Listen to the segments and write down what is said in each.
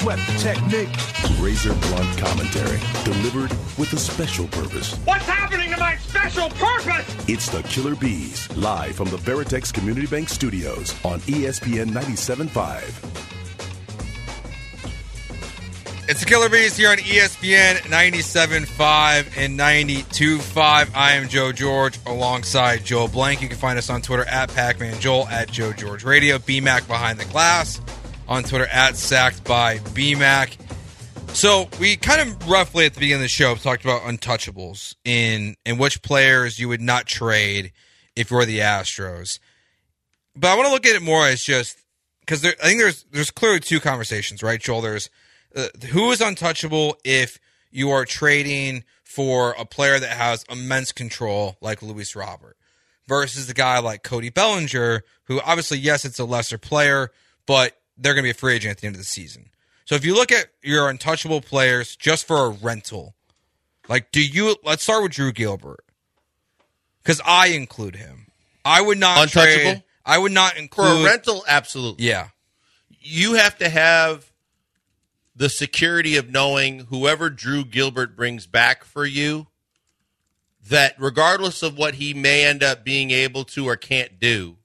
sweat the technique. Razor blunt commentary delivered with a special purpose. What's happening to my special purpose? It's the Killer B's, live from the Veritex Community Bank Studios on ESPN 97.5. It's the Killer B's here on ESPN 97.5 and 92.5. I am Joe George alongside Joel Blank. You can find us on Twitter at Pacman Joel, at Joe George Radio, BMAC Behind the Glass, on Twitter at Sacked by BMAC. So we kind of roughly at the beginning of the show talked about untouchables in and which players you would not trade if you were the Astros. But I want to look at it more as just because I think there's there's clearly two conversations, right, Joel? There's uh, who is untouchable if you are trading for a player that has immense control like Luis Robert versus a guy like Cody Bellinger, who obviously, yes, it's a lesser player, but they're going to be a free agent at the end of the season. So if you look at your untouchable players just for a rental, like do you? Let's start with Drew Gilbert because I include him. I would not Untouchable? trade. I would not include For a rental, absolutely. Yeah, You have to have the security of knowing whoever Drew Gilbert brings back for you, that regardless of what he may end up being able to or can't do,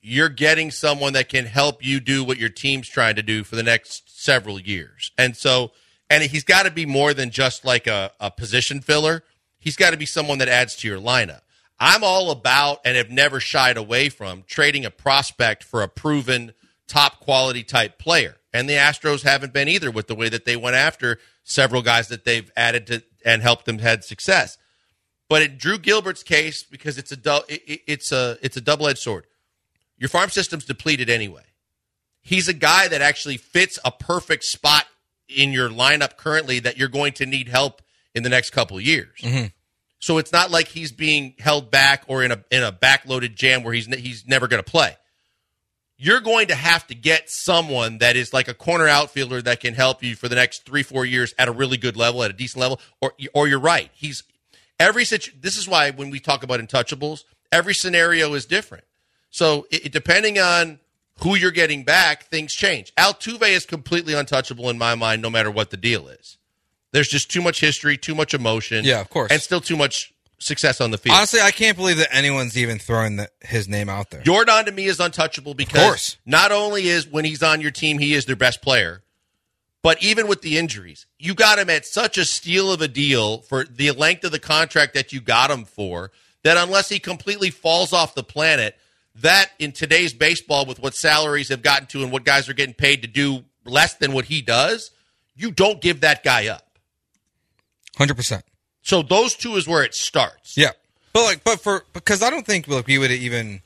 you're getting someone that can help you do what your team's trying to do for the next several years. And so, and he's got to be more than just like a, a position filler. He's got to be someone that adds to your lineup. I'm all about and have never shied away from trading a prospect for a proven top quality type player. And the Astros haven't been either with the way that they went after several guys that they've added to and helped them had success. But in Drew Gilbert's case, because it's a it's a it's a double edged sword. Your farm system's depleted anyway. He's a guy that actually fits a perfect spot in your lineup currently that you're going to need help in the next couple of years. Mm-hmm. So it's not like he's being held back or in a in a backloaded jam where he's ne- he's never going to play. You're going to have to get someone that is like a corner outfielder that can help you for the next three four years at a really good level, at a decent level. Or or you're right. He's every situ- This is why when we talk about untouchables, every scenario is different. So it, depending on who you're getting back, things change. Altuve is completely untouchable in my mind, no matter what the deal is. There's just too much history, too much emotion. Yeah, of course. And still too much success on the field. honestly, I can't believe that anyone's even throwing the, his name out there. Jordan to me is untouchable because not only is when he's on your team, he is their best player, but even with the injuries, you got him at such a steal of a deal for the length of the contract that you got him for that unless he completely falls off the planet, that in today's baseball with what salaries have gotten to and what guys are getting paid to do less than what he does, you don't give that guy up. Hundred percent. So those two is where it starts. Yeah, but like, but for because I don't think like we would even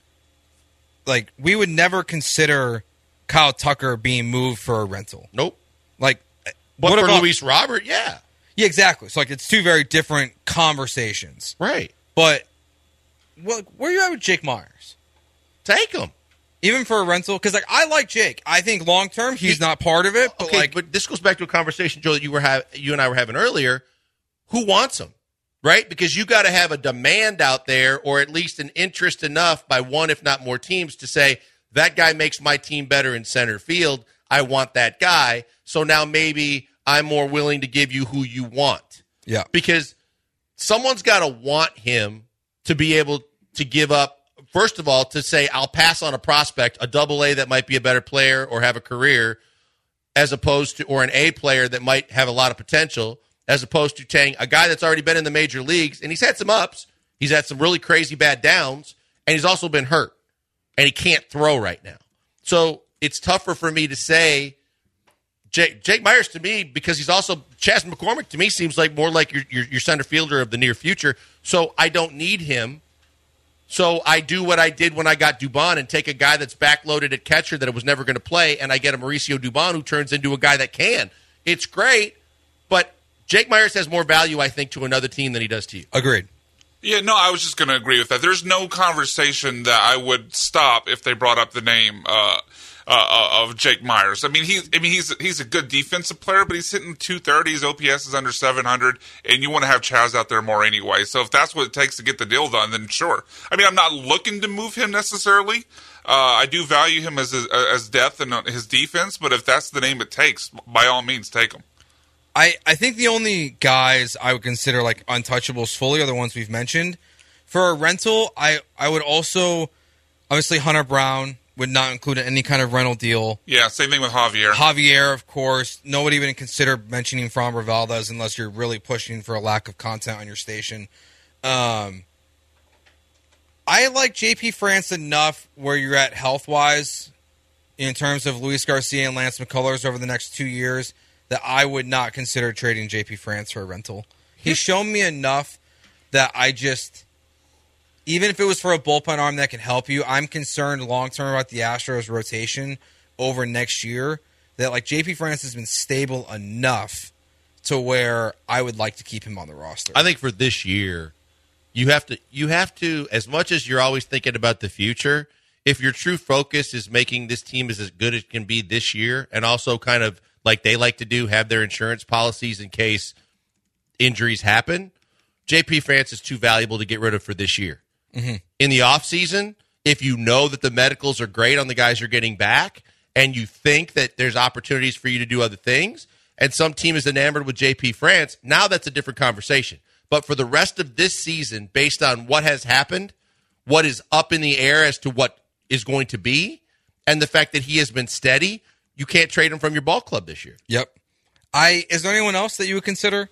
like we would never consider Kyle Tucker being moved for a rental. Nope. Like, But what for about Luis Robert, yeah. Yeah, exactly. So like, it's two very different conversations. Right. But well, where are you at with Jake Meyers? Take him. Even for a rental, because like I like Jake. I think long term he's not part of it. But okay, like, but this goes back to a conversation, Joe, that you were ha- you and I were having earlier. Who wants him, right? Because you got to have a demand out there, or at least an interest enough by one, if not more teams, to say that guy makes my team better in center field. I want that guy. So now maybe I'm more willing to give you who you want yeah, because someone's got to want him to be able to give up. First of all, to say I'll pass on a prospect, a double A that might be a better player or have a career, as opposed to or an A player that might have a lot of potential, as opposed to saying a guy that's already been in the major leagues and he's had some ups, he's had some really crazy bad downs, and he's also been hurt and he can't throw right now. So it's tougher for me to say Jake, Jake Meyers to me because he's also Chas McCormick to me seems like more like your, your your center fielder of the near future. So I don't need him. So I do what I did when I got Dubon and take a guy that's backloaded at catcher that I was never going to play, and I get a Mauricio Dubon who turns into a guy that can. It's great, but Jake Meyers has more value, I think, to another team than he does to you. agreed. Yeah, no, I was just going to agree with that. There's no conversation that I would stop if they brought up the name uh, uh, of Jake Meyers. I mean, he's I mean he's he's a good defensive player, but he's hitting two thirties. OPS is under seven hundred, and you want to have Chas out there more anyway. So if that's what it takes to get the deal done, then sure. I mean, I'm not looking to move him necessarily. Uh, I do value him as as depth and his defense, but if that's the name it takes, by all means, take him. I, I think the only guys I would consider like untouchables fully are the ones we've mentioned. For a rental, I, I would also obviously Hunter Brown would not include any kind of rental deal. Yeah, same thing with Javier. Javier, of course. Nobody even consider mentioning Framber Valdez unless you're really pushing for a lack of content on your station. Um, I like JP France enough where you're at health wise in terms of Luis Garcia and Lance McCullers over the next two years that I would not consider trading JP France for a rental. He's shown me enough that I just, even if it was for a bullpen arm that can help you, I'm concerned long term about the Astros rotation over next year. That like JP France has been stable enough to where I would like to keep him on the roster. I think for this year, you have to you have to as much as you're always thinking about the future. If your true focus is making this team as good as it can be this year, and also kind of like they like to do, have their insurance policies in case injuries happen. JP France is too valuable to get rid of for this year. Mm-hmm. In the offseason, if you know that the medicals are great on the guys you're getting back and you think that there's opportunities for you to do other things, and some team is enamored with JP France, now that's a different conversation. But for the rest of this season, based on what has happened, what is up in the air as to what is going to be, and the fact that he has been steady, you can't trade him from your ball club this year. Yep. I is there anyone else that you would consider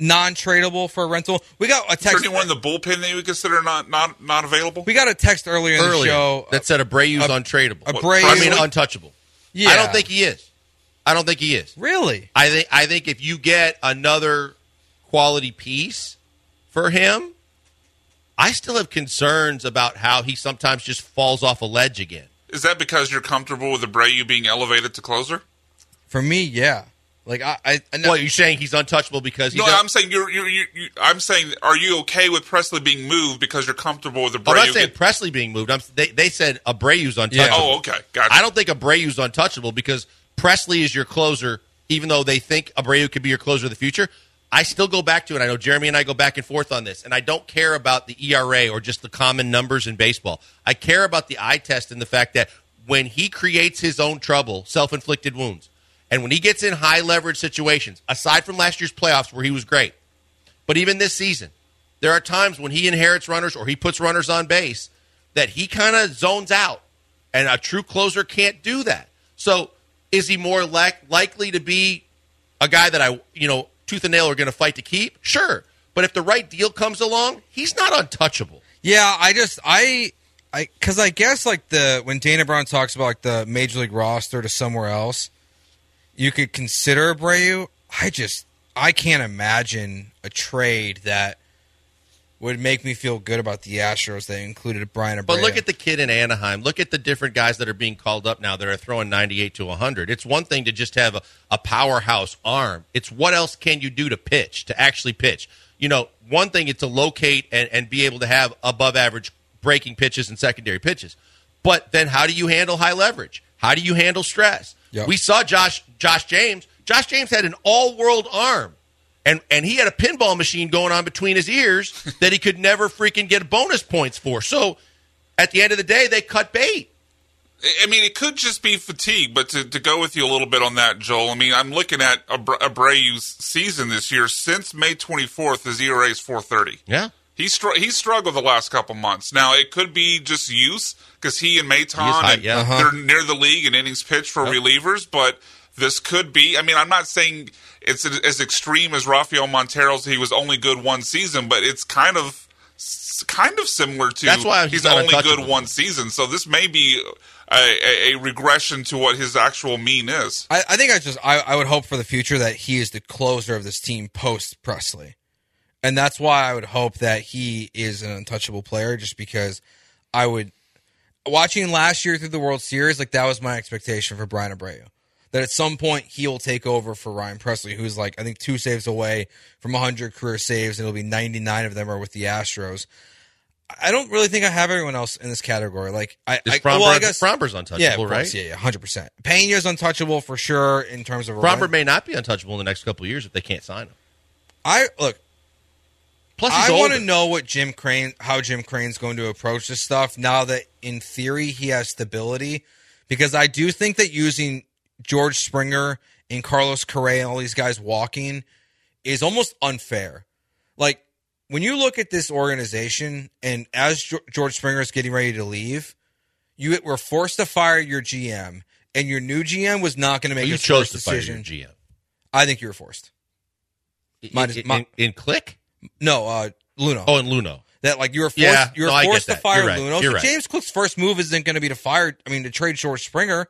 non-tradable for a rental? We got a Is there text. anyone in the bullpen that you would consider not not not available? we got a text earlier in the Earlier, show. that said Abreu's uh, untradeable. Abreu- I mean, untouchable. yeah, I don't think he is. I don't think he is. really. I think I think if you get another quality piece for him, I still have concerns about how he sometimes just falls off a ledge again. Is that because you're comfortable with Abreu being elevated to closer? For me, yeah. Like I, I, I know, Well, you're saying he's untouchable because he's No, not- I'm saying you're, you're, you you I'm saying, are you okay with Pressly being moved because you're comfortable with Abreu? I'm not saying get- Pressly being moved. I'm, they, they said Abreu's untouchable. oh, okay, gotcha. I don't think Abreu's untouchable because Pressly is your closer, even though they think Abreu could be your closer of the future. I still go back to it. I know Jeremy and I go back and forth on this, and I don't care about the ERA or just the common numbers in baseball. I care about the eye test and the fact that when he creates his own trouble, self inflicted wounds, and when he gets in high leverage situations, aside from last year's playoffs where he was great, but even this season, there are times when he inherits runners or he puts runners on base that he kind of zones out, and a true closer can't do that. So, is he more like likely to be a guy that I, you know, tooth and nail are going to fight to keep? Sure, but if the right deal comes along, he's not untouchable. yeah. I just I, I because I guess like the when Dana Brown talks about like the major league roster to somewhere else, you could consider Abreu. I just I can't imagine a trade that would make me feel good about the Astros that included Bryan Abreu. But look at the kid in Anaheim. Look at the different guys that are being called up now that are throwing 98 to 100. It's one thing to just have a, a powerhouse arm. It's what else can you do to pitch, to actually pitch. You know, one thing is to locate and, and be able to have above average breaking pitches and secondary pitches. But then how do you handle high leverage? How do you handle stress? Yep. We saw Josh Josh James. Josh James had an all world arm. And, and he had a pinball machine going on between his ears that he could never freaking get bonus points for. So at the end of the day, they cut bait. I mean, it could just be fatigue, but to, to go with you a little bit on that, Joel, I mean, I'm looking at Abre- Abreu's season this year. Since May 24th, his ERA is 430. Yeah. He str- he struggled the last couple months. Now it could be just use because he and Maton high, and yeah. Uh-huh. they're near the league in innings pitched for relievers. But this could be. I mean, I'm not saying it's as extreme as Rafael Montero's. He was only good one season, but it's kind of kind of similar to. That's why he's only good one season. So this may be a, a, a regression to what his actual mean is. I, I think I just I, I would hope for the future that he is the closer of this team post Pressly, and that's why I would hope that he is an untouchable player. Just because I would watching last year through the World Series, like that was my expectation for Bryan Abreu. That at some point he'll take over for Ryan Pressly, who's like I think two saves away from 100 career saves, and it'll be 99 of them are with the Astros. I don't really think I have everyone else in this category. Like I, Is I Framber, well, I guess Framber's untouchable, yeah, right? yeah, yeah, hundred percent. Pena's untouchable for sure in terms of Framber may not be untouchable in the next couple of years if they can't sign him. I look. Plus, he's I want to know what Jim Crane, how Jim Crane's going to approach this stuff now that in theory he has stability, because I do think that using George Springer and Carlos Correa and all these guys walking is almost unfair. Like when you look at this organization, and as George Springer is getting ready to leave, you were forced to fire your GM, and your new GM was not going to make you chose first to fire your GM. I think you were forced. Mine is- in, my- in, in Click? No, uh, Luhnow. Oh, and Luhnow. That like you were forced, Yeah, you were no, forced to that. fire You're right. Luhnow. You're So right. James Click's first move isn't going to be to fire. I mean, to trade George Springer.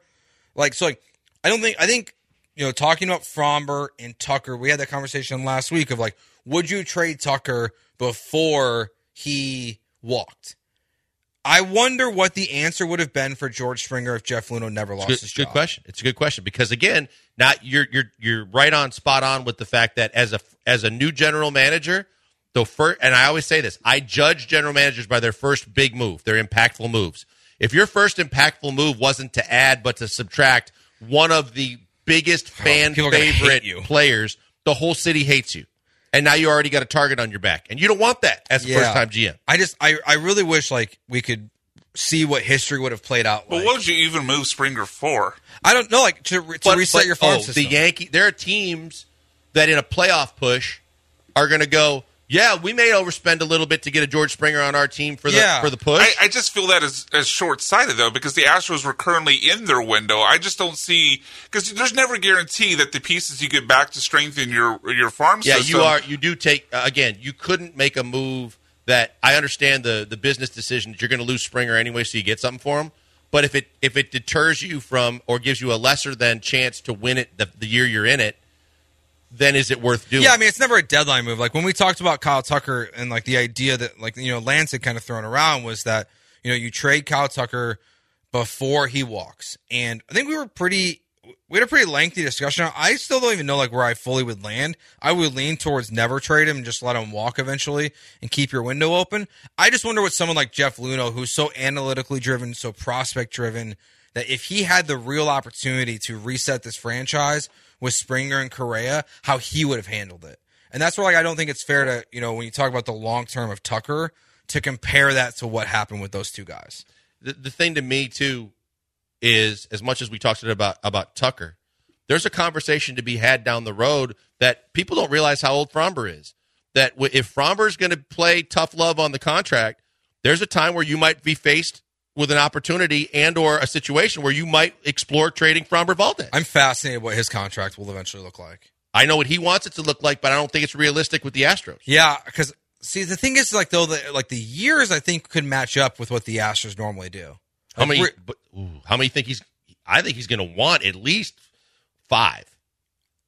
Like so, like I don't think I think you know talking about Framber and Tucker. We had that conversation last week of like, would you trade Tucker before he walked? I wonder what the answer would have been for George Springer if Jeff Luhnow never lost Good, his good job. question. It's a good question because again, not you're you're you're right on spot on with the fact that as a as a new general manager, the first and I always say this, I judge general managers by their first big move, their impactful moves. If your first impactful move wasn't to add but to subtract one of the biggest fan people are gonna hate favorite you. players, the whole city hates you. And now you already got a target on your back. And you don't want that as a Yeah. first time GM. I just I I really wish like we could see what history would have played out. But like. what would you even move Springer for? I don't know, like to, to But- reset but, your farm oh, system. The Yankee, there are teams that in a playoff push are going to go. Yeah, we may overspend a little bit to get a George Springer on our team for the Yeah. for the push. I, I just feel that as, as short sighted though, because the Astros were currently in their window. I just don't see because there's never a guarantee that the pieces you get back to strengthen your your farm yeah, system. you are. You do take uh, again. You couldn't make a move that I understand the the business decision that you're going to lose Springer anyway, so you get something for him. But if it if it deters you from or gives you a lesser than chance to win it the, the year you're in it, then is it worth doing? Yeah, I mean it's never a deadline move. Like when we talked about Kyle Tucker and like the idea that like you know Lance had kind of thrown around was that you know you trade Kyle Tucker before he walks, and I think we were pretty we had a pretty lengthy discussion. I still don't even know like where I fully would land. I would lean towards never trade him and just let him walk eventually and keep your window open. I just wonder what someone like Jeff Luhnow, who's so analytically driven, so prospect driven, that if he had the real opportunity to reset this franchise with Springer and Correa, how he would have handled it. And that's where like I don't think it's fair to, you know, when you talk about the long term of Tucker, to compare that to what happened with those two guys. the, the thing to me too is as much as we talked about about Tucker, there's a conversation to be had down the road that people don't realize how old Framber is. That if Framber's going to play tough love on the contract, there's a time where you might be faced with an opportunity and or a situation where you might explore trading Framber Valdez. I'm fascinated what his contract will eventually look like. I know what he wants it to look like, but I don't think it's realistic with the Astros. Yeah, because see the thing is like though the like the years I think could match up with what the Astros normally do. How Like, many? But, ooh, how many think he's? I think he's going to want at least five.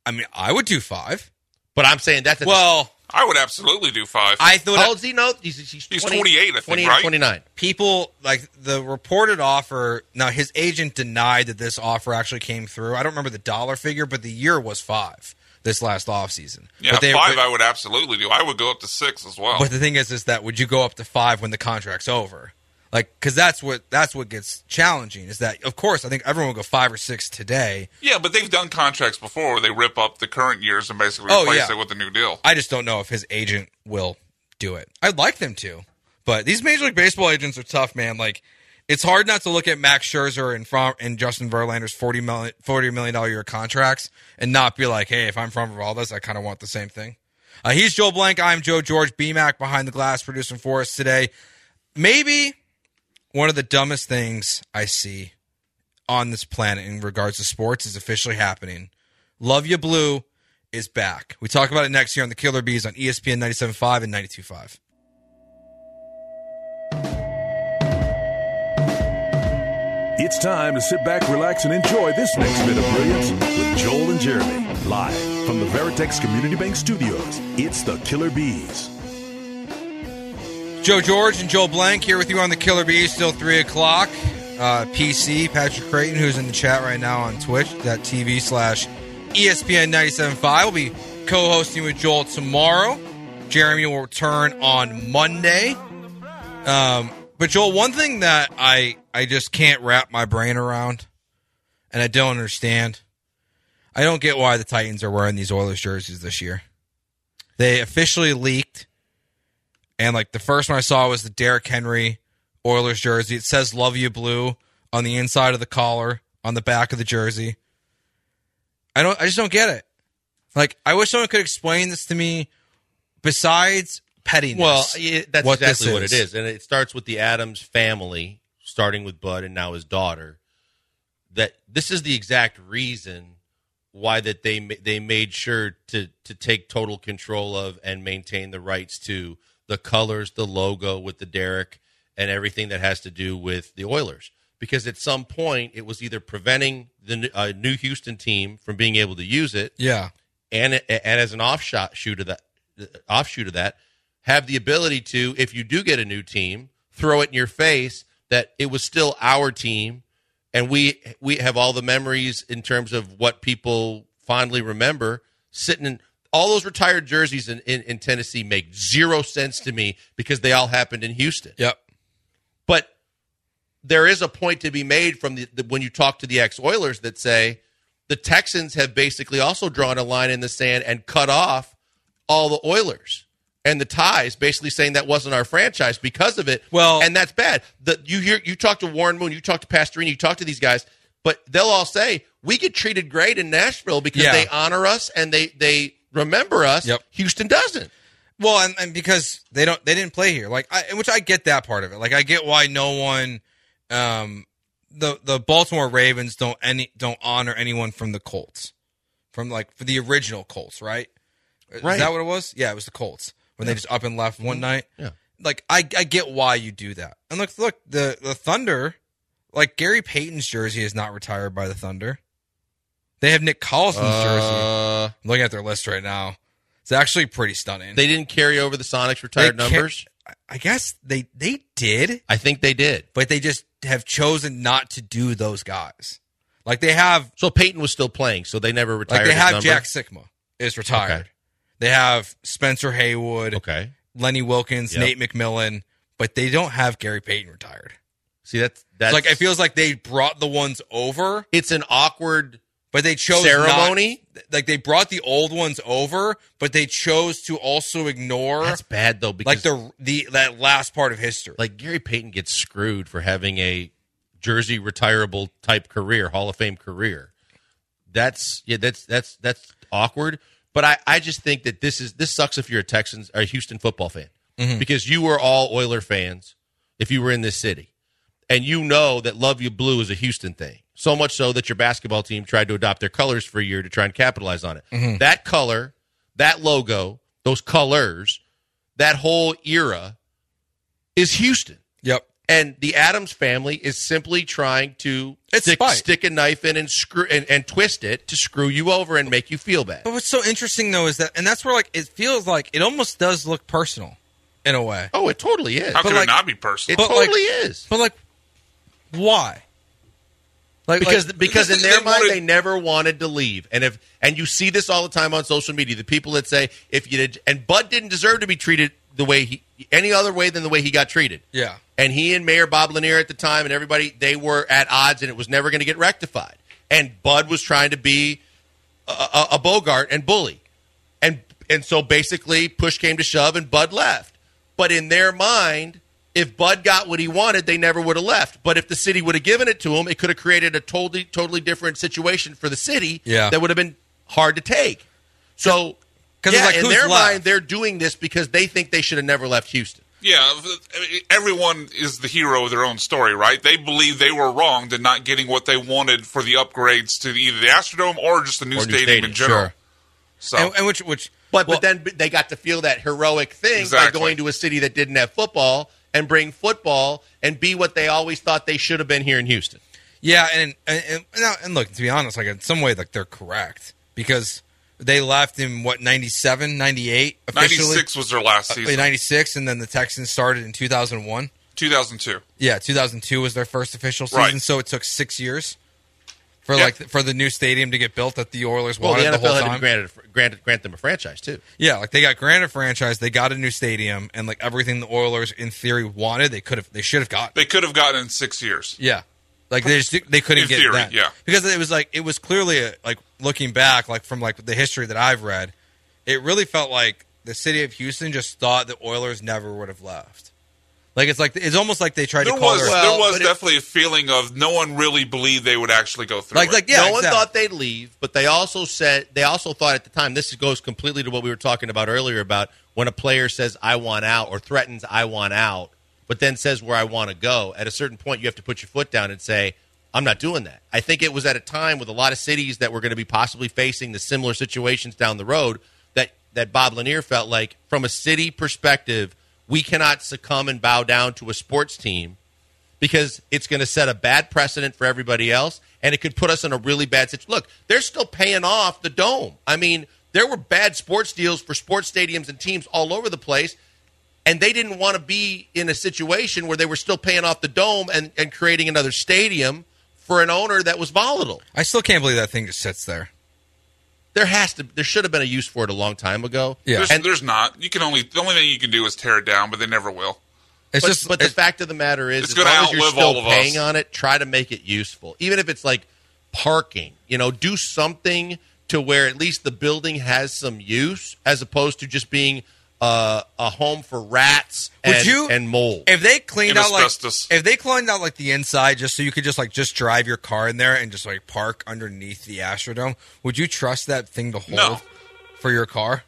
I mean, I would do five. But I'm saying that's a, Well, I would absolutely do five. I thought How old is he now? He's, he's, He's 28, I think, 28, right? 29. people like the reported offer. Now his agent denied that this offer actually came through. I don't remember the dollar figure, but the year was five this last offseason. yeah, but they, five But, I would absolutely do. I would go up to six as well. but the thing is, is that would you go up to five when the contract's over? Like, because that's what that's what gets challenging. Is that of course I think everyone will go five or six today. yeah, but they've done contracts before where they rip up the current years and basically Oh, replace yeah. it with a new deal. I just don't know if his agent will do it. I'd like them to, but these Major League Baseball agents are tough, man. Like, it's hard not to look at Max Scherzer and from and Justin Verlander's forty million forty million dollar year contracts and not be like, hey, if I'm Framber Valdez, I kind of want the same thing. Uh, he's Joe Blank. I'm Joe George BMAC behind the glass producing for us today. Maybe one of the dumbest things I see on this planet in regards to sports is officially happening. Luv Ya Blue is back. We talk about it next year on the Killer B's on ESPN 97.5 and 92.5. It's time to sit back, relax, and enjoy this next bit of brilliance with Joel and Jeremy. Live from the Veritex Community Bank Studios, it's the Killer B's. Joe George and Joel Blank here with you on the Killer B's till 3 o'clock. Uh, PC, Patrick Creighton, who's in the chat right now on twitch.tv slash ESPN 97.5, will be co hosting with Joel tomorrow. Jeremy will return on Monday. Um, but Joel, one thing that I I just can't wrap my brain around, and I don't understand. I don't get why the Titans are wearing these Oilers jerseys this year. They officially leaked, and like the first one I saw was the Derrick Henry Oilers jersey. It says "Luv Ya Blue" on the inside of the collar, on the back of the jersey. I don't. I just don't get it. Like, I wish someone could explain this to me. Besides pettiness, Well, yeah, that's what exactly what it is. is, and it starts with the Adams family, starting with Bud and now his daughter. That this is the exact reason why that they they made sure to to take total control of and maintain the rights to the colors, the logo with the Derrick, and everything that has to do with the Oilers. Because at some point, it was either preventing the uh, new Houston team from being able to use it, yeah, and and as an offshot shoot of that offshoot of that have the ability to if you do get a new team throw it in your face that it was still our team. And we we have all the memories in terms of what people fondly remember sitting in all those retired jerseys in, in, in Tennessee make zero sense to me because they all happened in Houston yep, but there is a point to be made from the, the when you talk to the ex Oilers that say the Texans have basically also drawn a line in the sand and cut off all the Oilers and the ties, basically saying that wasn't our franchise because of it. Well- and that's bad. The, you hear you talk to Warren Moon, you talk to Pastorini, you talk to these guys, but they'll all say we get treated great in Nashville because Yeah. they honor us and they they remember us. Yep. Houston doesn't. Well, and, and because they don't, they didn't play here. Like, I, which I get that part of it. Like, I get why no one, um, the the Baltimore Ravens don't any don't honor anyone from the Colts, from like for the original Colts, right? Is Right. that what it was? Yeah, it was the Colts when they just up and left one night. Yeah. Like, I I get why you do that. And look, look, the the Thunder, like Gary Payton's jersey is not retired by the Thunder. They have Nick Collison's jersey. Uh, I'm looking at their list right now. It's actually pretty stunning. they didn't carry over the Sonics retired numbers. I guess they they did, I think they did. but they just have chosen not to do those guys. Like they have, So Payton was still playing, so they never retired. like they have number? Jack Sikma is retired. Okay. They have Spencer Haywood, Okay. Lenny Wilkens, Yep. Nate McMillan, but they don't have Gary Payton retired. See that's that's like it feels like they brought the ones over, it's an awkward but they chose Ceremony? Not, like they brought the old ones over, but they chose to also ignore That's bad though because like the the that last part of history. like Gary Payton gets screwed for having a jersey retirable type career, Hall of Fame career. That's yeah, that's that's that's awkward. But I, I just think that this is this sucks if you're a Texans or a Houston football fan mm-hmm. because you were all Oiler fans if you were in this city, and you know that Luv Ya Blue is a Houston thing. So much so that your basketball team tried to adopt their colors for a year to try and capitalize on it. Mm-hmm. That color, that logo, those colors, that whole era is Houston. yep. And the Adams family is simply trying to stick, stick a knife in and screw and, and twist it to screw you over and make you feel bad. But what's so interesting though is that, and that's where like it feels like it almost does look personal, in a way. Oh, it totally is. How But could like- it not be personal? It but totally like- is. But like, why? Like because like, because in their mind wanted- they never wanted to leave. And if and you see this all the time on social media the people that say if you did and bud didn't deserve to be treated the way he any other way than the way he got treated. Yeah, and he and mayor bob lanier at the time and everybody they were at odds and it was never going to get rectified. And bud was trying to be a, a, a bogart and bully. And and so basically push came to shove and bud left. But in their mind if bud got what he wanted they never would have left but if the city would have given it to him it could have created a totally totally different situation for the city Yeah. that would have been hard to take so 'Cause it's yeah, like, in their left? mind they're doing this because they think they should have never left houston Yeah, everyone is the hero of their own story, right? They believe they were wronged in not getting what they wanted for the upgrades to either the Astrodome or just the new Or new stadium, stadium, in general. sure. So and, and which which But well, but then they got to feel that heroic thing Exactly. by going to a city that didn't have football and bring football and be what they always thought they should have been here in Houston. yeah, and and, and now- and look to be honest, like in some way, like they're correct because they left in what 97, 98 officially. 96 was their last Uh, season. 96 and then the Texans started in 2001. 2002. Yeah, 2002 was their first official season, Right. so it took 6 years for Yeah. like for the new stadium to get built that the Oilers Well, wanted the the, NFL whole had to time. grant, it, grant, grant them a franchise too. Yeah, like they got granted a franchise, they got a new stadium, and like everything the Oilers in theory wanted, they could have, they should have got. They could have gotten in six years. Yeah, like they just they couldn't In get theory, that. yeah. because it was like it was clearly a, like looking back, like from like the history that I've read, it really felt like the city of Houston just thought the Oilers never would have left. Like it's like it's almost like they tried There to call was their Well, there was but it- definitely a feeling of no one really believed they would actually go through. like it. like yeah. no one thought they'd leave, but they also said they also thought at the time. This goes completely to what we were talking about earlier about when a player says "I want out" or threatens "I want out," but then says where I want to go. At a certain point, you have to put your foot down and say, "I'm not doing that." I think it was at a time with a lot of cities that were going to be possibly facing the similar situations down the road that that Bob Lanier felt like, from a city perspective, we cannot succumb and bow down to a sports team because it's going to set a bad precedent for everybody else and it could put us in a really bad situation. Look, they're still paying off the dome. I mean, there were bad sports deals for sports stadiums and teams all over the place and they didn't want to be in a situation where they were still paying off the dome and, and creating another stadium for an owner that was volatile. I still can't believe that thing just sits there. There has to there should have been a use for it a long time ago. Yeah. There's, And- there's not. You can only the only thing you can do is tear it down, but they never will. It's but, just but the fact of the matter is, It's as long as you're still all us. paying on it, try to make it useful. Even if it's like parking, you know, do something to where at least the building has some use, as opposed to just being uh, a home for rats Would and, you- and mold. If they cleaned And out like if they cleaned out like the inside just so you could just like just drive your car in there and just like park underneath the Astrodome, would you trust that thing to hold No. for your car?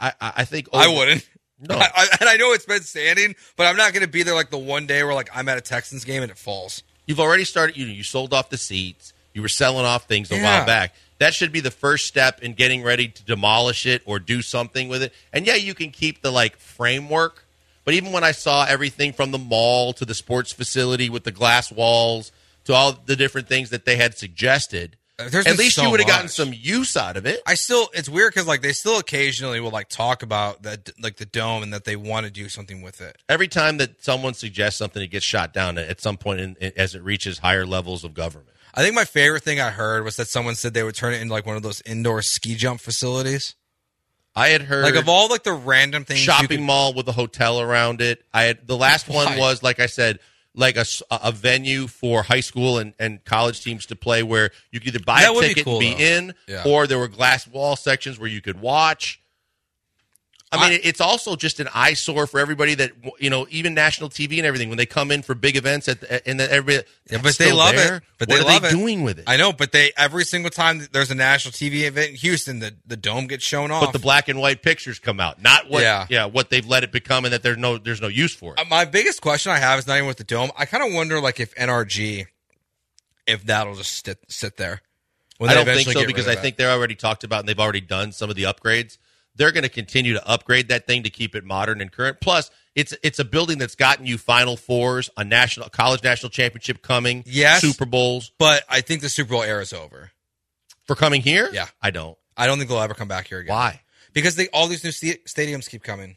I, I I think I wouldn't. No. I, I, and I know it's been standing, but I'm not going to be there like the one day where like I'm at a Texans game and it falls. You've already started. You know, you sold off the seats. You were selling off things a Yeah. while back. That should be the first step in getting ready to demolish it or do something with it. And yeah, you can keep the like framework. But even when I saw everything from the mall to the sports facility with the glass walls to all the different things that they had suggested, Uh, there's at least so you would have gotten some use out of it. I still it's weird because like they still occasionally will like talk about that like the dome and that they want to do something with it. Every time that someone suggests something, it gets shot down at some point in, in, as it reaches higher levels of government. I think my favorite thing I heard was that someone said they would turn it into like one of those indoor ski jump facilities. I had heard Like of all like the random things, shopping could- mall with a hotel around it. I had the last one Why? was like I said, like a, a venue for high school and, and college teams to play, where you could either buy That a would be ticket cool, and be though. in, Yeah. or there were glass wall sections where you could watch. I mean, I- it's also just an eyesore for everybody that you know, even national TV and everything when they come in for big events at the, and then everybody. Yeah, but they love there? it. But what they are they it. doing with it? I know, but they every single time there's a national TV event in Houston, the the dome gets shown off. but the black and white pictures come out, not what Yeah. yeah what they've let it become, and that there's no there's no use for it. Uh, my biggest question I have is not even with the dome. I kind of wonder like if NRG, if that'll just sit sit there. I don't think so because I think they're already talked about and they've already done some of the upgrades. They're going to continue to upgrade that thing to keep it modern and current. Plus, it's it's a building that's gotten you Final Fours, a national college national championship coming, Yes. Super Bowls But I think the Super Bowl era is over. for coming here. Yeah. I don't. I don't think they'll ever come back here again. Why? Because they all these new sta- stadiums keep coming.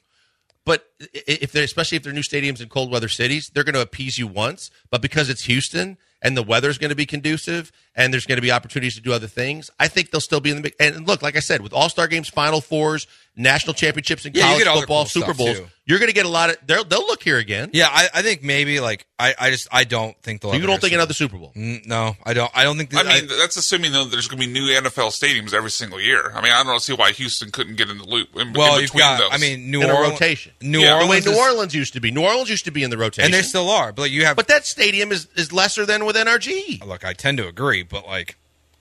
But if they're especially if they're new stadiums in cold weather cities, they're going to appease you once. But because it's Houston and the weather's going to be conducive and there's going to be opportunities to do other things, I think they'll still be in the mix. And look, like I said, with All Star games, Final Fours, national championships, and Yeah, college football, cool Super Bowls, too. you're going to get a lot of. They'll they'll look here again. Yeah, I, I think maybe like I, I just I don't think they'll. So you don't think Super- another Super Bowl? Mm, No, I don't. I don't think. I That, mean, that's assuming though there's going to be new NFL stadiums every single year. I mean, I don't see why Houston couldn't get in the loop. In, well, in you've between got. those. I mean, New In Orleans rotation. New Yeah. The way Orleans, New Orleans used to be. New Orleans used to be in the rotation, and they still are. But like, you have. But that stadium is is lesser than with NRG. look, I tend to agree, but like,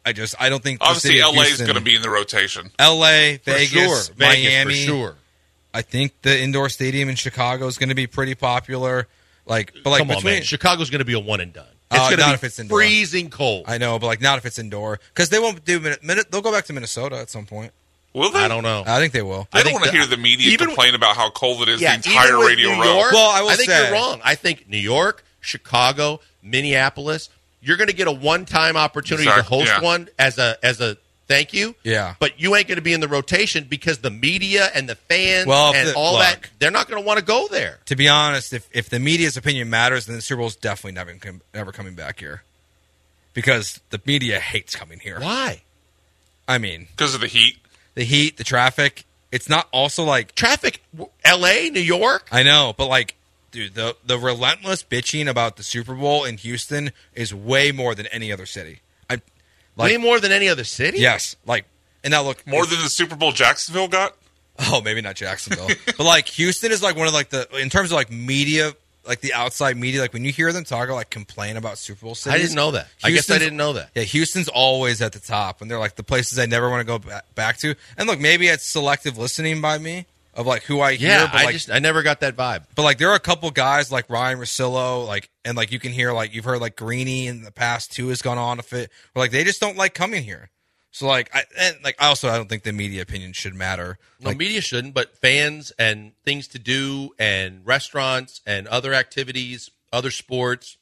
I just I don't think obviously LA is going to be in the rotation. L.A., Vegas, sure. Vegas, Miami. for sure. I think the indoor stadium in Chicago is going to be pretty popular. Like, but like Come on, between, man. Chicago's going to be a one and done. It's Uh, going not to if it's indoor. freezing cold. I know, but like not if it's indoor because they won't do. Min- Min- they'll go back to Minnesota at some point. Will they? I don't know. I think they will. I, I don't want to hear the media even- complain about how cold it is yeah, the entire radio New row. Well, I will think say- you're wrong. I think New York, Chicago, Minneapolis, you're going to get a one-time opportunity to host yeah. one as a as a thank you. Yeah. But you ain't going to be in the rotation because the media and the fans Well, and the- all look. that they're not going to want to go there. To be honest, if if the media's opinion matters, then the Super Bowl's definitely never com- never coming back here. because the media hates coming here. Why? I mean, because of the heat. the heat, the traffic. It's not also like Traffic, L.A., New York. I know, but like, dude, the the relentless bitching about the Super Bowl in Houston is way more than any other city. I like Way more than any other city. yes, like, and now look More than the Super Bowl Jacksonville got. Oh, maybe not Jacksonville, but like Houston is like one of like the in terms of like media, like the outside media. Like when you hear them talk or like complain about Super Bowl cities, I didn't know that. I guess I didn't know that. Yeah, Houston's always at the top, and they're like the places I never want to go ba- back to. And look, maybe it's selective listening by me of like who I hear. Yeah, but I like, just I never got that vibe. but like there are a couple guys like Ryen Russillo, like and like you can hear like you've heard like Greeny in the past too has gone on if fit. where like they just don't like coming here. So like I and like I also I don't think the media opinion should matter. No, Like media shouldn't, but fans and things to do and restaurants and other activities, other sports.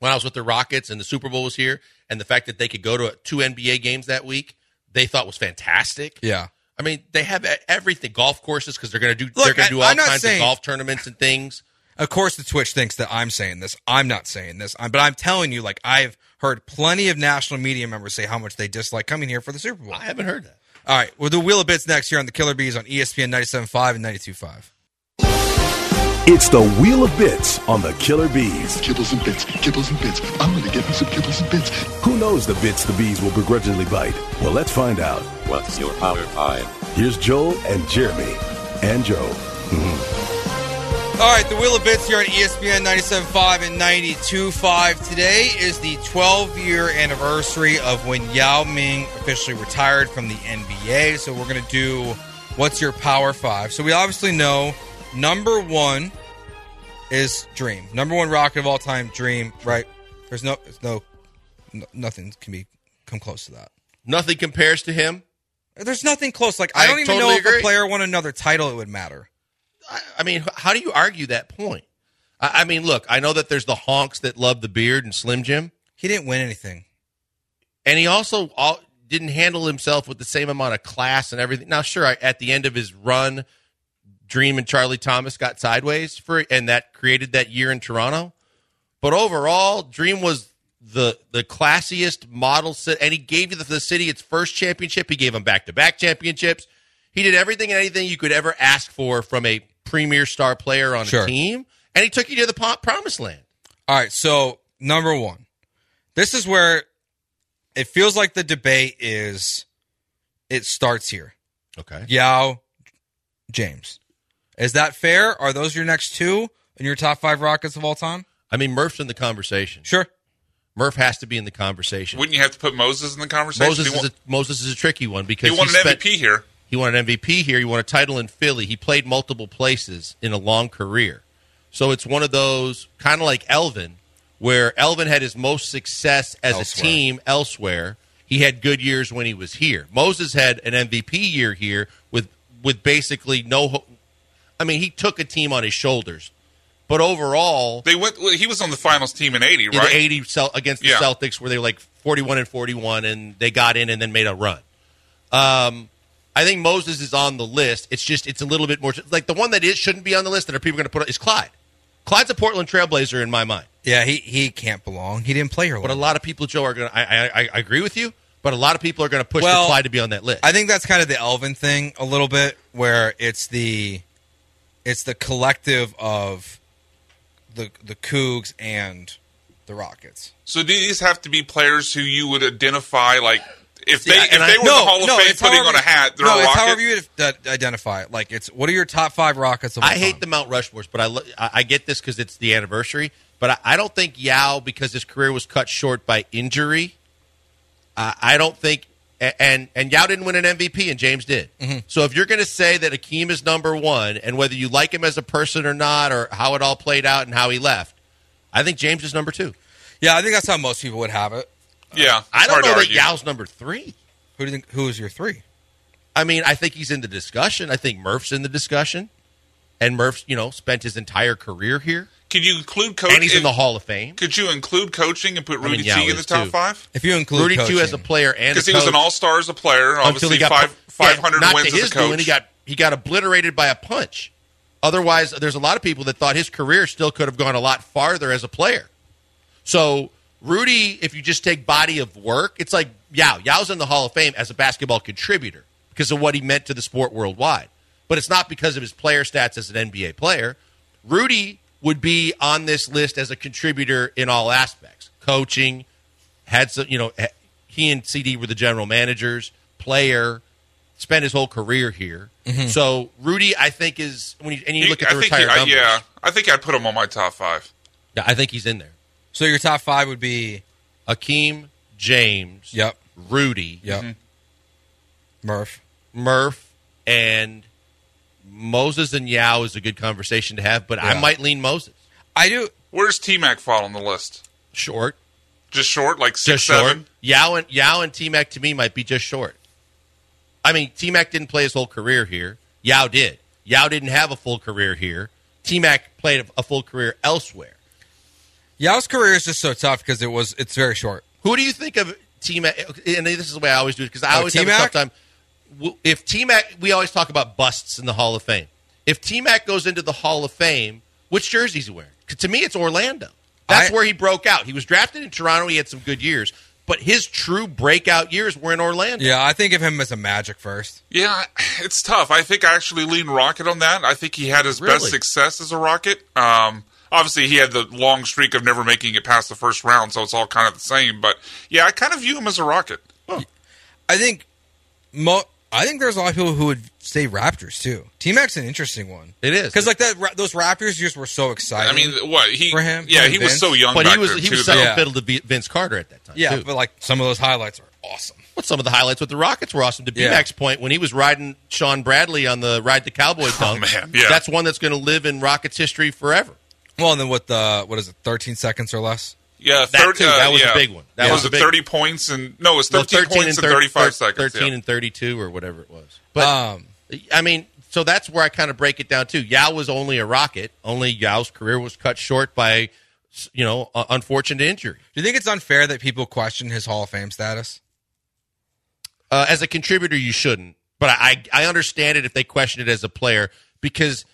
When I was with the Rockets and the Super Bowl was here, and the fact that they could go to two NBA games that week, they thought was fantastic. yeah. I mean, they have everything golf courses because they're going to do Look, they're going to do all kinds saying- of golf tournaments and things. Of course the Twitch thinks that I'm saying this. I'm not saying this. I'm, but I'm telling you like I've heard plenty of national media members say how much they dislike coming here for the Super Bowl. I haven't heard that. All right, we'll do Wheel of Bits next here on the Killer B's on ESPN 97.5 and 92.5. It's the Wheel of Bits on the Killer B's. Kibbles and bits, kibbles and bits. I'm gonna get me some kibbles and bits. Who knows the bits the bees will begrudgingly bite? Well, let's find out. What's your Power 5? Here's Joel and Jeremy and Joe. Mm-hmm. All right, the Wheel of Bits here on ESPN 97.5 and 92.5. Today is the 12 year anniversary of when Yao Ming officially retired from the NBA. So we're going to do What's Your Power Five? So we obviously know number one is Dream. Number one rocket of all time, Dream, right? There's no, there's no, no nothing can be come close to that. Nothing compares to him. There's nothing close. Like, I, I don't even totally know if a player won another title, it would matter. I, I mean, how do you argue that point? I, I mean, look, I know that there's the honks that love the beard and Slim Jim, He didn't win anything. and he also all, didn't handle himself with the same amount of class and everything. Now, sure, I, at the end of his run, Dream and Charlie Thomas got sideways for, and that created that year in Toronto. But overall, Dream was the the classiest model, and he gave the, the city its first championship. He gave them back to back championships. He did everything and anything you could ever ask for from a premier star player on Sure. a team, and he took you to the promised land. All right, so number one, this is where it feels like the debate is. It starts here. Okay. Yao, James, is that fair? Are those your next two in your top five Rockets of all time? I mean, Murph's in the conversation. Sure. Murph has to be in the conversation. Wouldn't you have to put Moses in the conversation? Moses he, won, is a, Moses is a tricky one because he because won he an spent- MVP here. He won an MVP here. He won a title in Philly. He played multiple places in a long career. So it's one of those kind of like Elvin, where Elvin had his most success as Elsewhere. a team elsewhere. He had good years when he was here. Moses had an MVP year here with with basically no. Ho- I mean, he took a team on his shoulders, but overall, They went. well, He was on the finals team in '80, right? the 80 against the Yeah. Celtics where they were like 41 and 41 and they got in and then made a run. Um, I think Moses is on the list. It's just it's a little bit more like the one that is shouldn't be on the list that are people going to put on is Clyde. Clyde's a Portland Trailblazer in my mind, Yeah, he he can't belong. He didn't play here. but a lot of people, Joe, are going to. I, I I agree with you, but a lot of people are going to push Well, for Clyde to be on that list. I think that's kind of the Elvin thing a little bit, where it's the it's the collective of the the Cougs and the Rockets. So do these have to be players who you would identify like if they Yeah, if and they I- were no, the Hall of no, Fame it's putting however- on a hat, they're no, a it's rocket? however you identify it. Like it's what are your top five Rockets of all I hate time? the Mount Rushmores, but I lo- I I get this because it's the anniversary. But I, I don't think Yao because his career was cut short by injury. I I don't think a- and and Yao didn't win an MVP and James did. Mm-hmm. So if you're going to say that Akeem is number one and whether you like him as a person or not or how it all played out and how he left, I think James is number two. Yeah, I think that's how most people would have it. Yeah, I don't know that. Yao's number three. Who do you think? Who is your three? I mean, I think he's in the discussion. I think Murph's in the discussion, and Murph's you know spent his entire career here, Could you include coaching? and he's in the Hall of Fame. Could you include coaching and put mean, Rudy yeah, T in the top too. five? If you include Rudy too coaching. as a player and Because he was an All Star as a player. until Obviously, he got five yeah, five hundred not wins to as a coach. doing. He got he got obliterated by a punch. Otherwise, there's a lot of people that thought his career still could have gone a lot farther as a player. So Rudy, if you just take body of work, it's like Yao. Yao's in the Hall of Fame as a basketball contributor because of what he meant to the sport worldwide. But it's not because of his player stats as an NBA player. Rudy would be on this list as a contributor in all aspects coaching, had some, you know, he and CD were the general managers, player, spent his whole career here. Mm-hmm. So Rudy, I think, is when you, and you look at the I think retired he- I- numbers. yeah, I think I'd put him on my top five. Yeah, I think he's in there. So your top five would be Akeem, James, Yep. Rudy, Yep. Mm-hmm. Murph. Murph, and Moses and Yao is a good conversation to have, but I might lean Moses. I do. Where's T Mac fall on the list? Short. Just short, like six, Just short. seven. Yao and Yao and T Mac to me might be just short. I mean, T Mac didn't play his whole career here. Yao did. Yao didn't have a full career here. T Mac played a, a full career elsewhere. Yao's career is just so tough because it was it's very short. Who do you think of T Mac? And this is the way I always do it because I Oh, always have a tough time. W- If T Mac, we always talk about busts in the Hall of Fame. If T Mac goes into the Hall of Fame, which jersey is he wearing? 'Cause To me, it's Orlando. That's I- where he broke out. He was drafted in Toronto. He had some good years, but his true breakout years were in Orlando. Yeah, I think of him as a Magic first. Yeah, it's tough. I think I actually lean Rocket on that. I think he had his best success as a Rocket. Um, obviously, he had the long streak of never making it past the first round, so it's all kind of the same. But yeah, I kind of view him as a Rocket. I think mo- I think there's a lot of people who would say Raptors too. T Mac's an interesting one. It is. because like that those Raptors years were so exciting. I mean, what he? For him? yeah, For he was so young, but back he was then, he was too, second. Yeah. fiddle to V- Vince Carter at that time. yeah, too. but like some of those highlights are awesome. Well, some of the highlights with the Rockets were awesome. To Yeah. B-Mac's point, when he was riding Shawn Bradley on the ride the Cowboy oh, dunk, Oh, man, yeah. that's one that's going to live in Rockets history forever. Well, and then what the what is it, 13 seconds or less? Yeah, That third, too, uh, that was a yeah. big one. That Yeah, was was a it big- thirty points and no, it was Well, thirteen, points in thir- thirty-five thir- seconds. Thirteen yeah. and thirty-two, or whatever it was. But Um, I mean, so that's where I kind of break it down too. Yao was only a Rocket. Only Yao's career was cut short by, you know, uh, unfortunate injury. do you think it's unfair that people question his Hall of Fame status? Uh, as a contributor, you shouldn't. But I, I understand it if they question it as a player because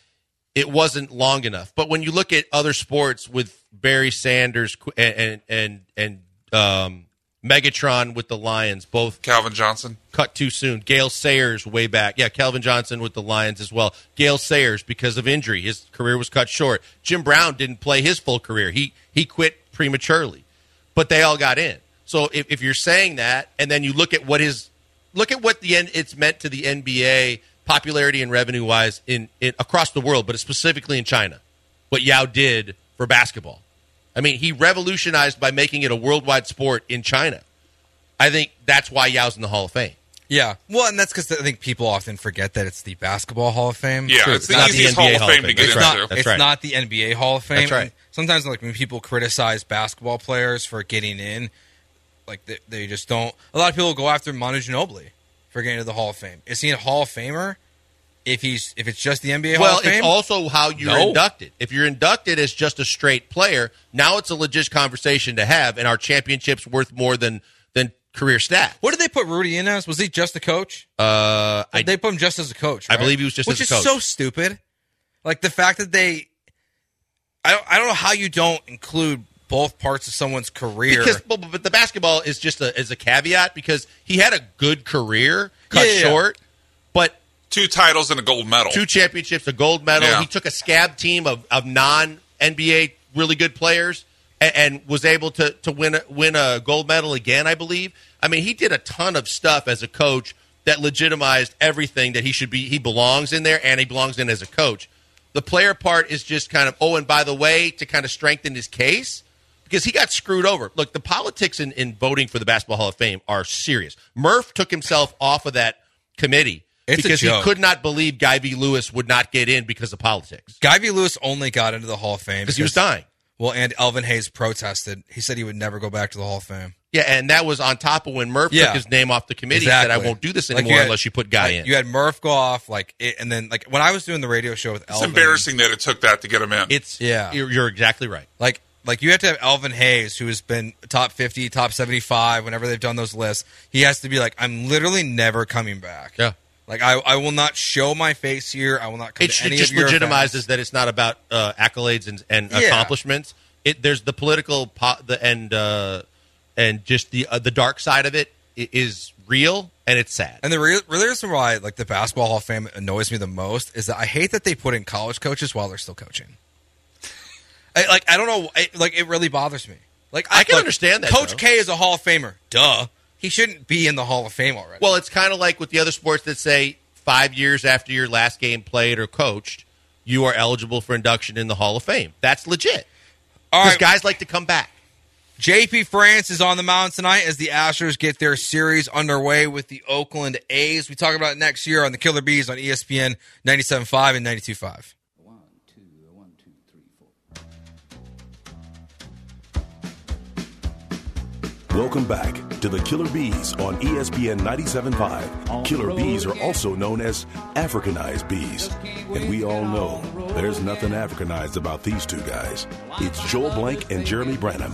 it wasn't long enough. But when you look at other sports with Barry Sanders qu- and and and, um, Megatron with the Lions, both Calvin Johnson. cut too soon. Gale Sayers way back. Yeah, Calvin Johnson with the Lions as well. Gale Sayers because of injury, his career was cut short. Jim Brown didn't play his full career. He he quit prematurely. But they all got in. So if, if you're saying that and then you look at what his look at what the N- it's meant to the NBA popularity and revenue wise in, in across the world, but specifically in China. What Yao did for basketball. I mean, he revolutionized by making it a worldwide sport in China. I think that's why Yao's in the Hall of Fame. Yeah, well, and that's because I think people often forget that it's the Basketball Hall of Fame. Yeah, True. it's the Not the easiest NBA Hall of Hall of Fame to get it's into. right. not. It's right. not the NBA Hall of Fame. That's right. And Sometimes, like when people criticize basketball players for getting in, like they, they just don't. A lot of people go after Manu Ginobili for getting into the Hall of Fame. Is he a Hall of Famer? If he's if it's just the NBA Hall Well, of Fame, it's also how you're No. inducted. If you're inducted as just a straight player, now it's a legit conversation to have, and our championship's worth more than than career stats. what did they put Rudy in as? Was he just a coach? Uh, I, they put him just as a coach. I believe he was just which is coach. so stupid. Like the fact that they, I don't, I don't know how you don't include both parts of someone's career. because but, but the basketball is just a is a caveat because he had a good career cut Yeah, yeah, yeah. short, but Two titles and a gold medal. two championships, a gold medal. Yeah. He took a scab team of, of non NBA really good players and, and was able to to win a, win a gold medal again. I believe. I mean, he did a ton of stuff as a coach that legitimized everything that he should be. He belongs in there, and he belongs in as a coach. The player part is just kind of oh, and by the way, to kind of strengthen his case because he got screwed over. Look, the politics in, in voting for the Basketball Hall of Fame are serious. Murph took himself off of that committee It's a because he could not believe Guy V. Lewis would not get in because of politics Guy V. Lewis only got into the Hall of Fame because he was dying. Well, and Elvin Hayes protested. He said he would never go back to the Hall of Fame. Yeah, and that was on top of when Murph Yeah. took his name off the committee. He said, "I won't do this Like, anymore you had- unless you put Guy like, in." You had Murph go off, like, it, and then like when I was doing the radio show with it's Elvin, It's embarrassing that it took that to get him in. it's Yeah. You're, you're exactly right. Like, like you have to have Elvin Hayes, who has been top fifty, top seventy-five. Whenever they've done those lists, he has to be like, I'm literally never coming back. Yeah. Like I, I will not show my face here. I will not come It, to it just legitimizes events. that it's not about uh, accolades and, and Yeah. accomplishments. it there's the political po- the and uh, and just the uh, the dark side of it is real and it's sad. And the real, reason why like the basketball Hall of Fame annoys me the most is that I hate that they put in college coaches while they're still coaching. I, like I don't know, I, like it really bothers me. Like I can look, understand that, Coach though. K is a Hall of Famer. Duh, he shouldn't be in the Hall of Fame already. Well, it's kind of like with the other sports that say five years after your last game played or coached, you are eligible for induction in the Hall of Fame. That's legit. all Because right, guys like to come back. JP France is on the mound tonight as the Astros get their series underway with the Oakland A's. We talk about it next year on the Killer B's on ESPN 97.5 and 92.5. Welcome back to the Killer B's on ESPN 97.5. Killer bees are also known as Africanized bees. And we all know there's nothing Africanized about these two guys. It's Joel Blank and Jeremy Branham.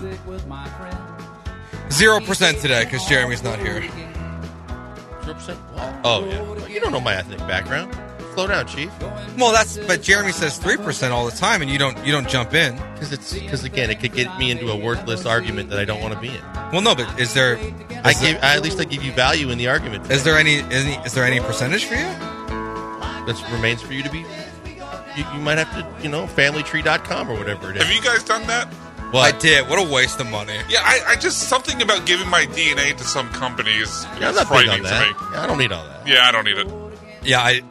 Zero percent today because Jeremy's not here. 0% what? Oh, yeah. You don't know my ethnic background. Slow down, Chief. Well, that's but Jeremy says three percent all the time, and you don't you don't jump in. Because it's because again, it could get me into a worthless argument that I don't want to be in. Well, no, but is there I is, give, I, at least I give you value in the argument. is there any, any is there any percentage for you? that remains for you to be. You, you might have to, you know, familytree.com or whatever it is. Have you guys done that? Well, I did. What a waste of money. Yeah, I, I just something about giving my DNA to some companies Yeah, I'm is not big frightening on to that. me. Yeah, I don't need all that. Yeah, I don't need it. Yeah, I.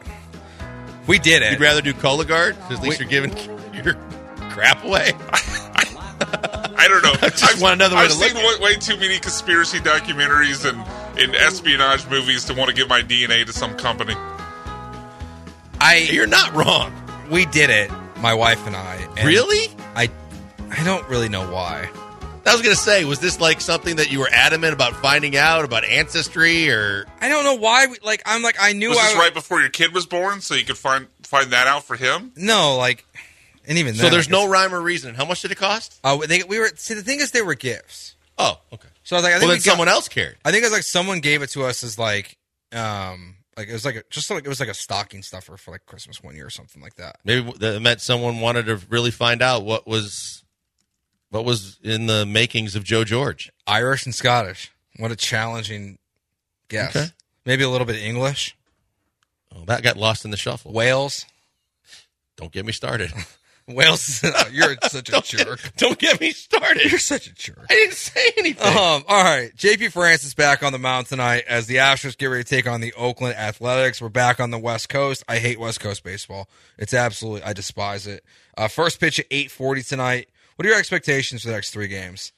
We did it. You'd rather do Cologuard because at least you're giving your crap away. I don't know. I just want another way I've to look seen at way, way too many conspiracy documentaries and, and espionage movies to want to give my DNA to some company. I You're not wrong. we did it. My wife and I. and Really? I I don't really know why. I was going to say, was this like something that you were adamant about finding out about ancestry or I don't know why. We, like I'm like I knew Was I this right before your kid was born, so you could find find that out for him? No, like, and even so then, there's I no rhyme or reason. How much did it cost? Oh, they we were see the thing is they were gifts. Oh, okay. So I was like, I think Well, we then got- someone else cared. I think it was like someone gave it to us as like, um, like it was like a, just like it was like a stocking stuffer for like Christmas one year or something like that. Maybe that meant someone wanted to really find out what was what was in the makings of Joe George. Irish and Scottish. What a challenging guess. Okay. Maybe a little bit English. Oh, that got lost in the shuffle. Wales. Don't get me started. Wales. You're such a don't, jerk. Get, don't get me started. You're such a jerk. I didn't say anything. Um, all right. JP France is back on the mound tonight as the Astros get ready to take on the Oakland Athletics. We're back on the West Coast. I hate West Coast baseball. It's absolutely I despise it. Uh, first pitch at eight forty tonight. What are your expectations for the next three games?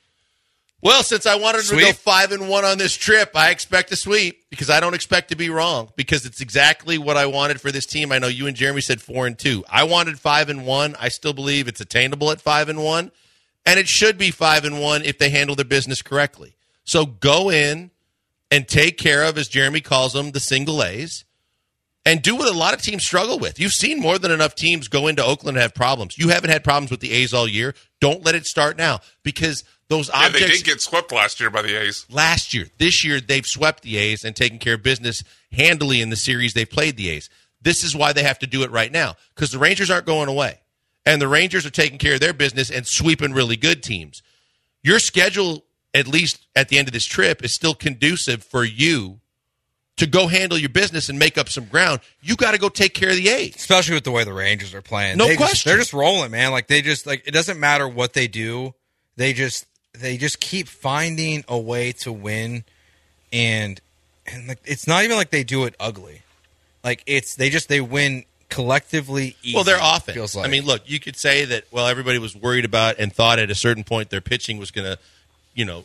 Well, since I wanted to go five and one on this trip, I expect a sweep because I don't expect to be wrong because it's exactly what I wanted for this team. I know you and Jeremy said four and two. I wanted five and one. I still believe it's attainable at five and one, and it should be five and one if they handle their business correctly. So go in and take care of, as Jeremy calls them, the single A's. And do what a lot of teams struggle with. You've seen more than enough teams go into Oakland and have problems. You haven't had problems with the A's all year. Don't let it start now because those Yeah, they did get swept last year by the A's. last year. This year, they've swept the A's and taken care of business handily in the series they've played the A's. This is why they have to do it right now because the Rangers aren't going away. And the Rangers are taking care of their business and sweeping really good teams. Your schedule, at least at the end of this trip, is still conducive for you to go handle your business and make up some ground. You got to go take care of the A's. Especially with the way the Rangers are playing. No They just- question. they're just rolling, man. Like they just like it doesn't matter what they do. They just they just keep finding a way to win and and like it's not even like they do it ugly. Like it's they just they win collectively easy, Well, they're offense. Feels like. I mean, look, you could say that. Well, everybody was worried about and thought at a certain point their pitching was going to, you know,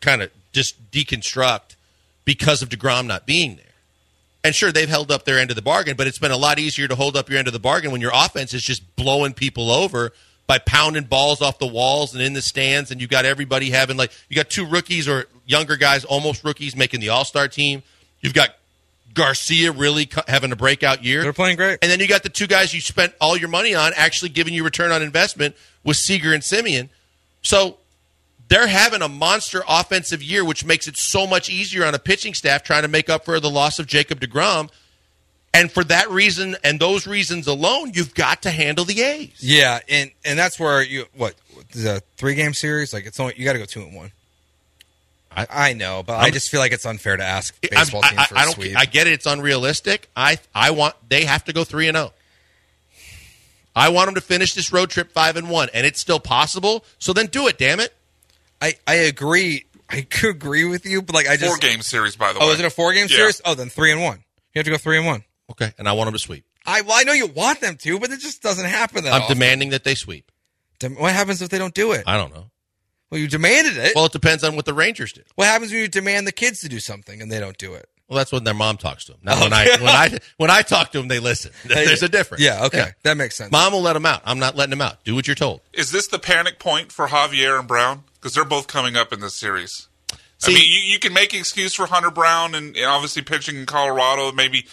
kind of just deconstruct because of Degrom not being there. And sure, they've held up their end of the bargain, but it's been a lot easier to hold up your end of the bargain when your offense is just blowing people over by pounding balls off the walls and in the stands, and you got everybody having like you got two rookies or younger guys, almost rookies, making the All Star team. You've got Garcia really having a breakout year. they're playing great. And then you got the two guys you spent all your money on actually giving you return on investment with Seager and Semien. So they're having a monster offensive year, which makes it so much easier on a pitching staff trying to make up for the loss of Jacob DeGrom. And for that reason and those reasons alone, you've got to handle the A's. Yeah, and and that's where you what the three game series like it's only you got to go two and one. I, I know, but i I'm- just feel like it's unfair to ask I'm- baseball I, teams I- for a I don't. sweep. I get it. It's unrealistic. I I want they have to go three and zero. I want them to finish this road trip five and one, and it's still possible. So then do it. Damn it. I I agree. I could agree with you, but like I just Four game series, by the oh, way. Oh, is it a four game Yeah. series? Oh, then three and one. You have to go three and one. Okay, and I want them to sweep. I well, I know you want them to, but it just doesn't happen that I'm often. demanding that they sweep. Dem- what happens if they don't do it? I don't know. well, you demanded it. Well, it depends on what the Rangers do. what happens when you demand the kids to do something and they don't do it? Well, that's when their mom talks to them. Not oh, when I when I when I talk to them, they listen. There's a difference. Yeah, okay, that makes sense. Mom will let them out. I'm not letting them out. Do what you're told. Is this the panic point for Javier and Brown? Because they're both coming up in this series. See- I mean, you, you can make an excuse for Hunter Brown and, and obviously pitching in Colorado. Maybe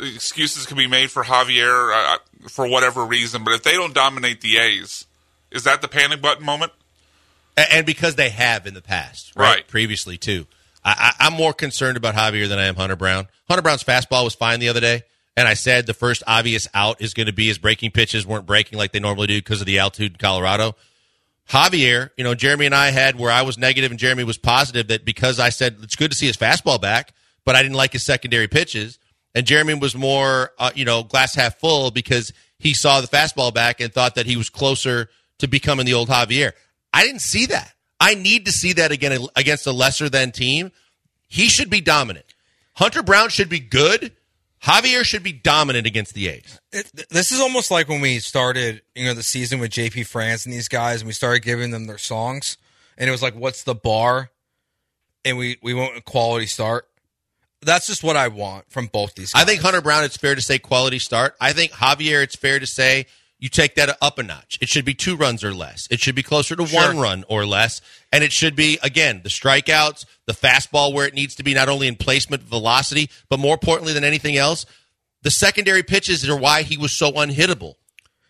excuses can be made for Javier uh, for whatever reason. But if they don't dominate the A's, is that the panic button moment? And because they have in the past, right? Right. Previously too. I, I, I'm more concerned about Javier than I am Hunter Brown. Hunter Brown's fastball was fine the other day, and I said the first obvious out is going to be his breaking pitches weren't breaking like they normally do because of the altitude in Colorado. Javier, you know, Jeremy and I had where I was negative and Jeremy was positive that because I said it's good to see his fastball back, but I didn't like his secondary pitches. And Jeremy was more, uh, you know, glass half full because he saw the fastball back and thought that he was closer to becoming the old Javier. I didn't see that. I need to see that again against a lesser than team. He should be dominant. Hunter Brown should be good. Javier should be dominant against the A's. It, this is almost like when we started, you know, the season with JP France and these guys, and we started giving them their songs, and it was like, "What's the bar?" And we we went with quality start. That's just what I want from both these. guys. I think Hunter Brown, it's fair to say quality start. I think Javier, it's fair to say you take that up a notch. It should be two runs or less. It should be closer to one run or less. And it should be, again, the strikeouts, the fastball where it needs to be, not only in placement, velocity, but more importantly than anything else, the secondary pitches are why he was so unhittable.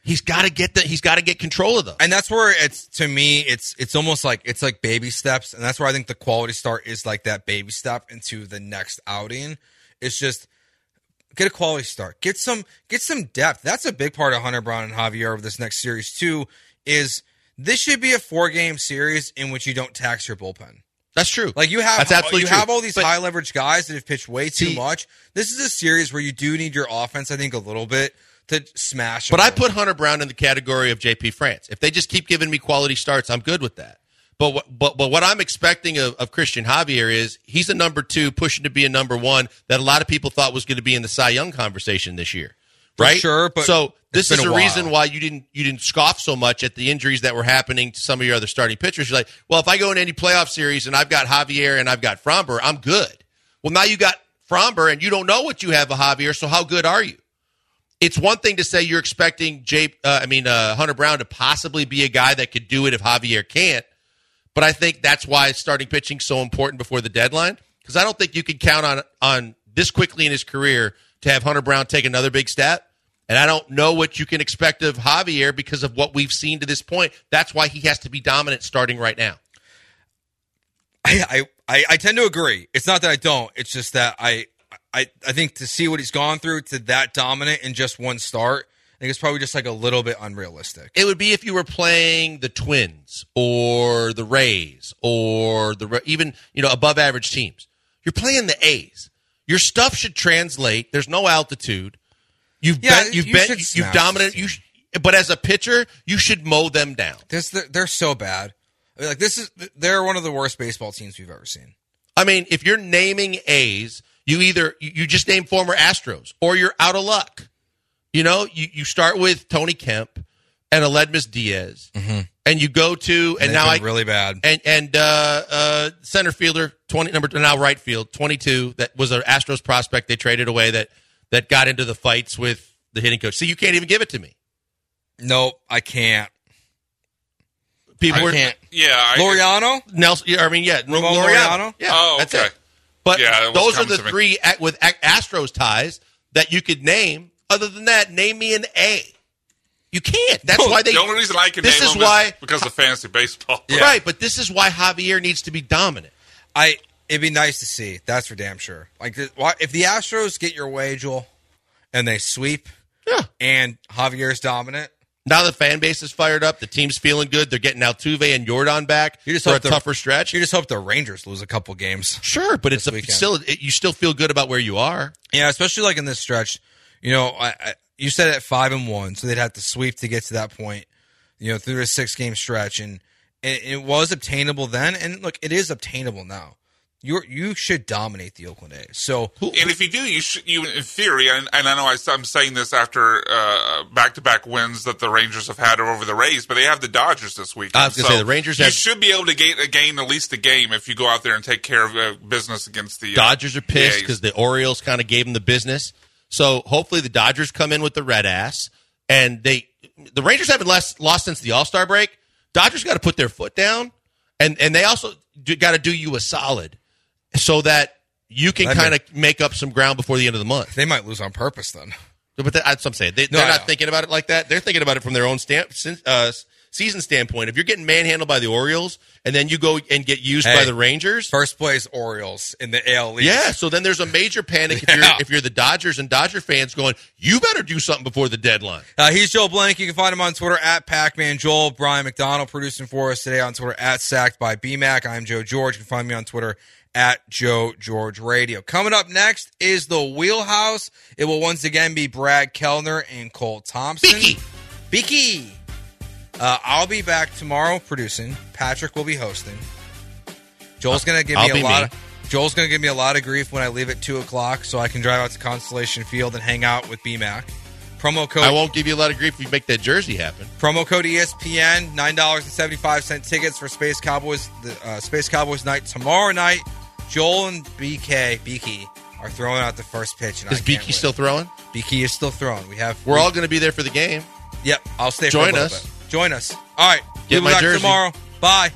He's got to get the, he's got to get control of them. and that's where it's to me, it's it's almost like it's like baby steps, and that's where I think the quality start is like that baby step into the next outing. It's just get a quality start, get some get some depth. That's a big part of Hunter Brown and Javier of this next series too. Is this should be a four game series in which you don't tax your bullpen. That's true. Like you have, That's absolutely you true. have all these But- high leverage guys that have pitched way too See- much. This is a series where you do need your offense, I think, a little bit to smash. But. I put Hunter Brown in the category of JP France. If they just keep giving me quality starts, I'm good with that. But what, but, but what I'm expecting of, of Christian Javier is he's a number two, pushing to be a number one that a lot of people thought was going to be in the Cy Young conversation this year, For right? sure, but so this is a, a reason why you didn't you didn't scoff so much at the injuries that were happening to some of your other starting pitchers. You're like, well, if I go in any playoff series and I've got Javier and I've got Framber, I'm good. Well, now you got Framber and you don't know what you have of Javier, so how good are you? it's one thing to say you're expecting Jay, uh, I mean uh, Hunter Brown to possibly be a guy that could do it if Javier can't. But I think that's why starting pitching so important before the deadline because I don't think you can count on on this quickly in his career to have Hunter Brown take another big step. And I don't know what you can expect of Javier because of what we've seen to this point. That's why he has to be dominant starting right now. I, I, I tend to agree. It's not that I don't. It's just that I, I, I think to see what he's gone through to that dominant in just one start, think it's probably just like a little bit unrealistic. It would be if you were playing the Twins or the Rays or the even you know above average teams. You're playing the A's. Your stuff should translate. There's no altitude. You've Yeah, been you've you been you've dominated. You sh- but as a pitcher, you should mow them down. This, they're, they're so bad. I mean, like this is they're one of the worst baseball teams we've ever seen. I mean, if you're naming A's, you either you just name former Astros or you're out of luck. You know, you, you start with Tony Kemp and Aledmys Diaz, and you go to and, They've now I been really bad. and and uh, uh, center fielder twenty number now right field twenty two that was an Astros prospect they traded away that that got into the fights with the hitting coach. See, you can't even give it to me. Nope, I can't. People I were can't. Yeah, I, Laureano Nelson. yeah, I mean, yeah, Ramon Laureano. Laureano? Yeah, Oh, that's okay. it. But Yeah, those are the three a- with Astros ties that you could name. Other than that, name me an A. You can't. That's why they. the only reason I can This name is them why- is because of fantasy baseball. Right, but this is why Javier needs to be dominant. I it'd be nice to see. That's for damn sure. Like, if the Astros get your way, Joel, and they sweep, Yeah. and Javier's dominant. Now the fan base is fired up. The team's feeling good. They're getting Altuve and Jordan back You just for a hope the- tougher stretch. You just hope the Rangers lose a couple games. Sure, but it's a, still it, you still feel good about where you are. Yeah, especially like in this stretch. You know, I, I, you said at five and one, so they'd have to sweep to get to that point. You know, through a six game stretch, and it, it was obtainable then. And look, it is obtainable now. You you should dominate the Oakland A's. So And if you do, you should, you in theory, and, and I know I, am saying this after uh, back-to-back wins that the Rangers have had over the Rays, but they have the Dodgers this week. I was gonna say, the Rangers You have- should be able to gain, gain at least a game if you go out there and take care of uh, business against the uh, Dodgers are pissed A's. because the Orioles kind of gave them the business. So hopefully the Dodgers come in with the red ass, and they the Rangers haven't lost, lost since the All Star break. Dodgers got to put their foot down, and and they also got to do you a solid so that you can kind of make up some ground before the end of the month. they might lose on purpose then. But that, that's what I'm saying. They, No, I not thinking about it like that. They're thinking about it from their own stamp, uh, season standpoint. If you're getting manhandled by the Orioles and then you go and get used Hey. by the Rangers, First place Orioles in the AL East. yeah. So then there's a major panic if you're if you're the Dodgers and Dodger fans going, you better do something before the deadline. Uh, he's Joel Blank. You can find him on Twitter at Pacman Joel. Brian McDonald producing for us today on Twitter at Sacked by BMAC. I'm Joe George. You can find me on Twitter at Joe George Radio. Coming up next is the Wheelhouse. It will once again be Brad Kellner and Cole Thompson. Beaky. Beaky. Uh, I'll be back tomorrow producing. Patrick will be hosting. Joel's gonna give I'll me a lot. me. Of, Joel's gonna give me a lot of grief when I leave at two o'clock, so I can drive out to Constellation Field and hang out with BMAC. Promo code I won't give you a lot of grief if you make that jersey happen. Promo code ESPN, nine dollars and seventy five cent tickets for Space Cowboys. The uh, Space Cowboys night tomorrow night. Joel and BK Beaky are throwing out the first pitch. And Is Beaky still throwing? Beaky is still throwing. We have. We're all going to be there for the game. Yep, I'll stay. Join for a us. bit. Join us. All right. Get we'll my back jersey. tomorrow. Bye.